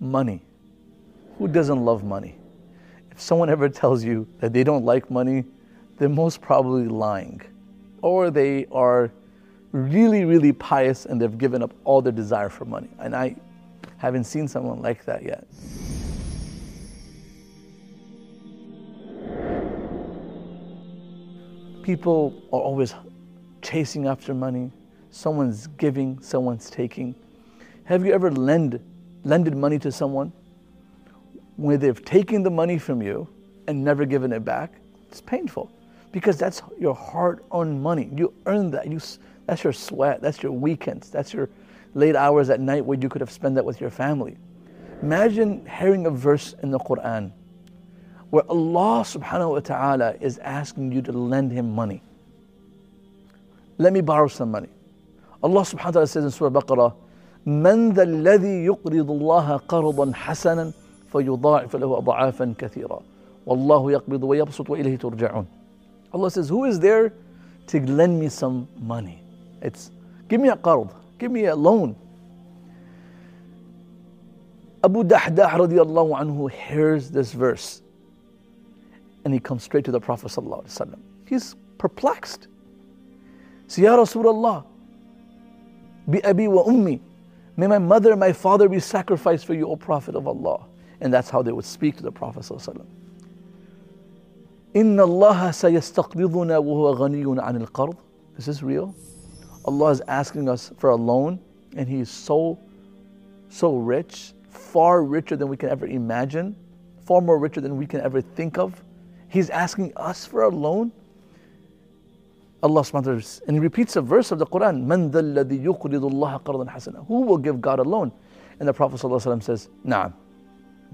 Money. Who doesn't love money? If someone ever tells you that they don't like money, they're most probably lying. Or they are really, really pious and they've given up all their desire for money. And I haven't seen someone like that yet. People are always chasing after money. Someone's giving, someone's taking. Have you ever lend, lended money to someone where they've taken the money from you and never given it back? It's painful because that's your hard-earned money. You earned that. You, that's your sweat. That's your weekends. That's your late hours at night where you could have spent that with your family. Imagine hearing a verse in the Quran where Allah subhanahu wa ta'ala is asking you to lend him money. Let me borrow some money. Allah subhanahu wa ta'ala says in Surah Baqarah, من ذا الذي يقرض الله قرضا حسنا فيضاعف له أضعافا كثيرا والله يقبض ويبسط وإليه ترجعون Allah says, who is there to lend me some money? It's, give me a qard, give me a loan. Abu Dahdah radiallahu anhu hears this verse and he comes straight to the Prophet sallallahu He's perplexed. So, Ya Rasulullah, bi abi wa ummi, may my mother and my father be sacrificed for you, O Prophet of Allah. And that's how they would speak to the Prophet Inna Allah sayastaqbiduna wa ghaniyun anil qard. Is this real? Allah is asking us for a loan and He is so, so rich, far richer than we can ever imagine, far more richer than we can ever think of. He's asking us for a loan. Allah subhanahu wa ta'ala, and he repeats a verse of the Quran, Man الذي يقرض الله قرضا حسنا. Who will give God a loan? And the Prophet ﷺ says, Naam.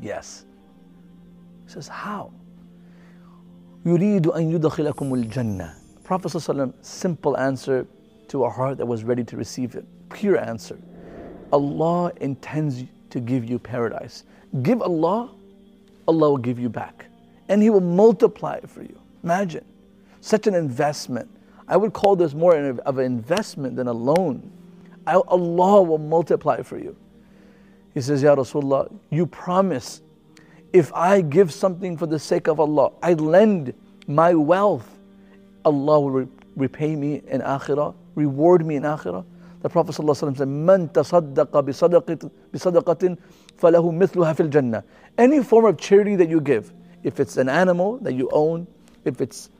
Yes. He says, How? يريد أن يدخلكم الجنة. Prophet ﷺ, simple answer to a heart that was ready to receive it. Pure answer. Allah intends to give you paradise. Give Allah, Allah will give you back. And He will multiply it for you. Imagine. Such an investment. I would call this more of an investment than a loan. Allah will multiply for you. He says, Ya Rasulullah, you promise if I give something for the sake of Allah, I lend my wealth, Allah will re- repay me in akhirah, reward me in akhirah. The Prophet ﷺ said, Man tasaddaqa bisadaqatin falahu mithluha fil jannah. Any form of charity that you give, if it's an animal that you own, if it's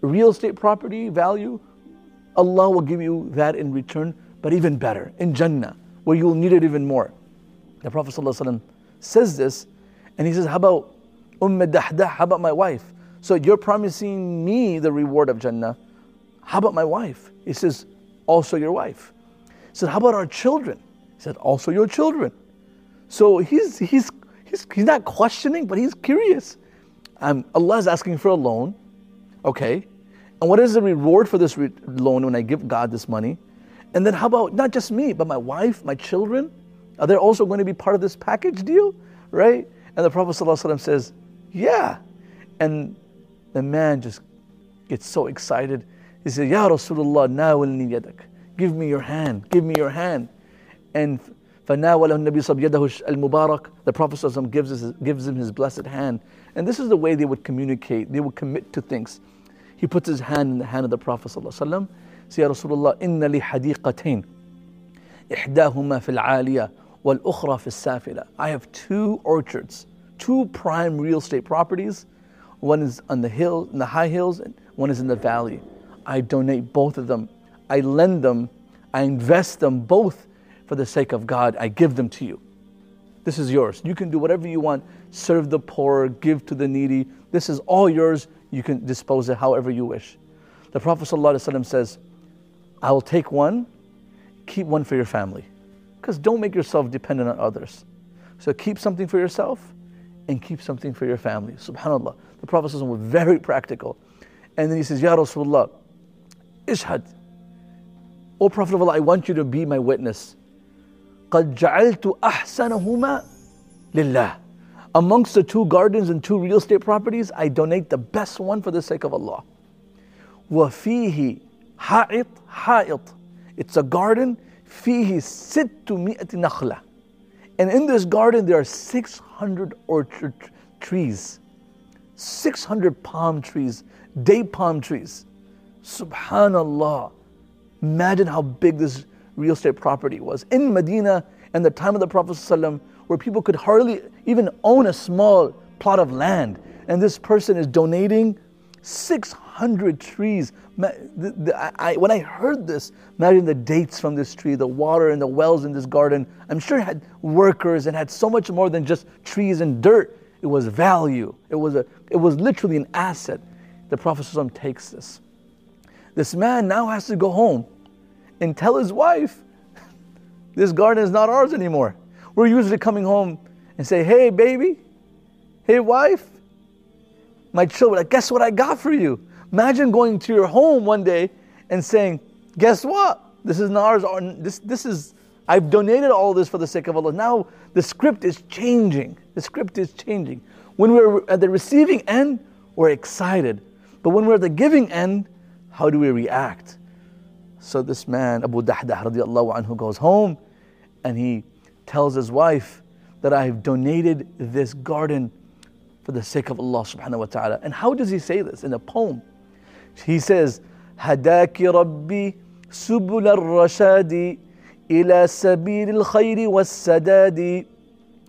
real estate property value, Allah will give you that in return, but even better, in Jannah, where you will need it even more. The Prophet ﷺ says this and he says, How about Umm Dahdah? How about my wife? So you're promising me the reward of Jannah. How about my wife? He says, Also your wife. He said, How about our children? He said, Also your children. So he's, he's, he's, he's not questioning, but he's curious. Um, Allah is asking for a loan. Okay. And what is the reward for this re- loan when I give God this money? And then how about not just me, but my wife, my children? Are they also going to be part of this package deal? Right? And the Prophet ﷺ says, Yeah. And the man just gets so excited. He says, Ya Rasulullah, nawilni yadak. Give me your hand. Give me your hand. And فناوله النبي صلى يده المبارك the Prophet ﷺ gives, his, gives him his blessed hand and this is the way they would communicate they would commit to things he puts his hand in the hand of the Prophet ﷺ say يا رسول الله إن لي حديقتين إحداهما في العالية والأخرى في السافلة. I have two orchards, two prime real estate properties. One is on the hill, in the high hills, and one is in the valley. I donate both of them. I lend them. I invest them both for the sake of God. I give them to you. This is yours. You can do whatever you want. Serve the poor, give to the needy. This is all yours. You can dispose it however you wish. The Prophet ﷺ says, I will take one, keep one for your family. Because don't make yourself dependent on others. So keep something for yourself and keep something for your family. Subhanallah. The Prophet was very practical. And then he says, Ya Rasulullah, Ishhad. O Prophet of Allah, I want you to be my witness. قَدْ جَعَلْتُ أَحْسَنَهُمَا لِلَّهِ Amongst the two gardens and two real estate properties, I donate the best one for the sake of Allah. وَفِيهِ حَائِط حَائِط It's a garden فيه ستمائة نخلة And in this garden, there are 600 orchard trees, 600 palm trees, date palm trees. Subhanallah. Imagine how big this real estate property was. In Medina, and the time of the Prophet ﷺ, where people could hardly even own a small plot of land. And this person is donating 600 trees. When I heard this, imagine the dates from this tree, the water and the wells in this garden. I'm sure it had workers and had so much more than just trees and dirt. It was value. It was, a, it was literally an asset. The Prophet takes this. This man now has to go home and tell his wife, this garden is not ours anymore. We're usually coming home and say, hey, baby, hey, wife, my children, guess what I got for you? Imagine going to your home one day and saying, guess what? This is not ours. This, this is, I've donated all this for the sake of Allah. Now the script is changing. The script is changing. When we're at the receiving end, we're excited. But when we're at the giving end, how do we react? So this man, Abu Dahdah radiallahu anhu, goes home and he tells his wife that I've donated this garden for the sake of Allah subhanahu wa ta'ala. And how does he say this? In a poem. He says, هداك ربي سبل الرشاد إلى سبيل الخير والسداد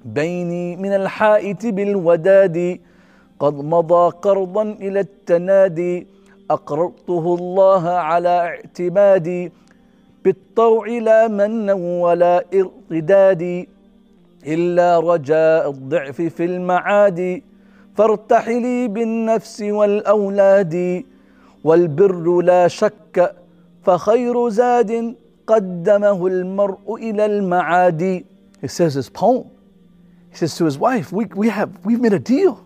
بيني من الحائط بالوداد قد مضى قرضا إلى التنادي أقرضته الله على اعتمادي بالطوع لا من ولا ارتداد إلا رجاء الضعف في المعاد فارتحلي بالنفس والأولاد والبر لا شك فخير زاد قدمه المرء إلى المعاد He says this poem. He says to his wife, we, we have, we've made a deal.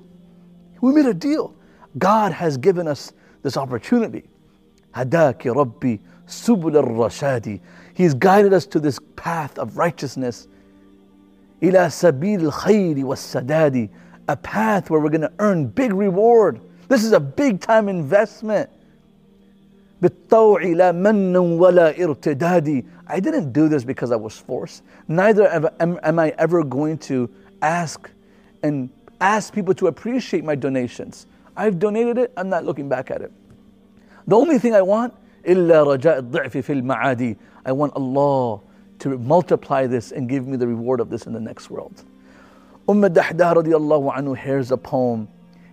We made a deal. God has given us this opportunity. Rabbi Subul al-Rashadi. He's guided us to this path of righteousness. Ila sabil al-khayri was-sadadi a path where we're going to earn big reward. This is a big time investment. بالطوع لا من ولا ارتداد I didn't do this because I was forced. Neither am, am I ever going to ask and ask people to appreciate my donations. I've donated it, I'm not looking back at it. The only thing I want, illa rajaad ma'adi. I want Allah to multiply this and give me the reward of this in the next world. Umm Dahdah radiallahu anhu hears a poem,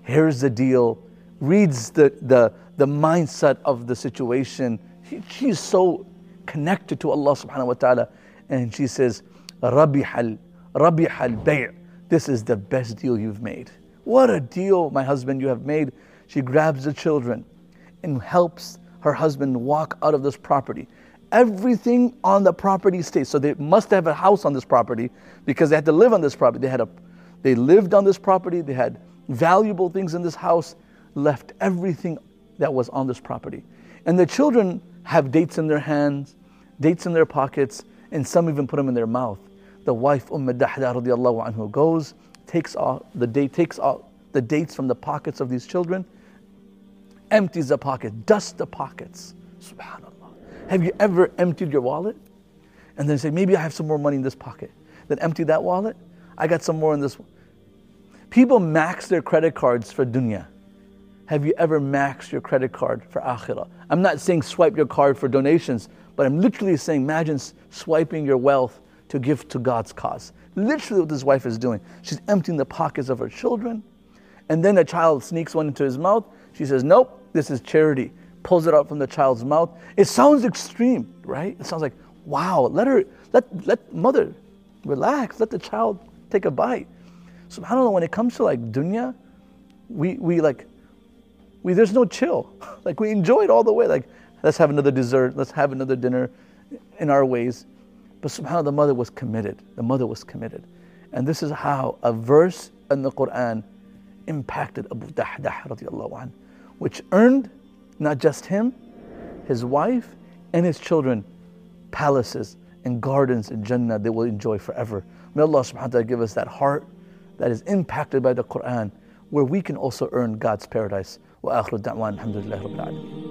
hears the deal, reads the, the, the mindset of the situation. She, she's so connected to Allah subhanahu wa ta'ala. And she says, Rabihal, Rabihal bay' This is the best deal you've made. What a deal, my husband, you have made. She grabs the children and helps her husband walk out of this property. Everything on the property stays. So they must have a house on this property because they had to live on this property. They had a they lived on this property, they had valuable things in this house, left everything that was on this property. And the children have dates in their hands, dates in their pockets, and some even put them in their mouth. The wife Umm Dahdah radiallahu anhu goes, takes all the date, takes all the dates from the pockets of these children, empties the pocket, dusts the pockets. Subhanallah. Have you ever emptied your wallet? And then say, maybe I have some more money in this pocket. Then empty that wallet I got some more in this one. People max their credit cards for dunya. Have you ever maxed your credit card for akhirah? I'm not saying swipe your card for donations, but I'm literally saying imagine swiping your wealth to give to God's cause. Literally, what this wife is doing. She's emptying the pockets of her children, and then a child sneaks one into his mouth. She says, Nope, this is charity. Pulls it out from the child's mouth. It sounds extreme, right? It sounds like, wow, let her, let, let mother relax, let the child take a bite. SubhanAllah, when it comes to like dunya, we, we like, we, there's no chill. like we enjoy it all the way. Like, let's have another dessert, let's have another dinner in our ways. But subhanAllah, the mother was committed. The mother was committed. And this is how a verse in the Quran impacted Abu Dahdah which earned not just him, his wife, and his children palaces and gardens in Jannah they will enjoy forever. May Allah subhanahu wa ta'ala give us that heart that is impacted by the Quran where we can also earn God's paradise. Wa akhiru da'wan alhamdulillah rabbil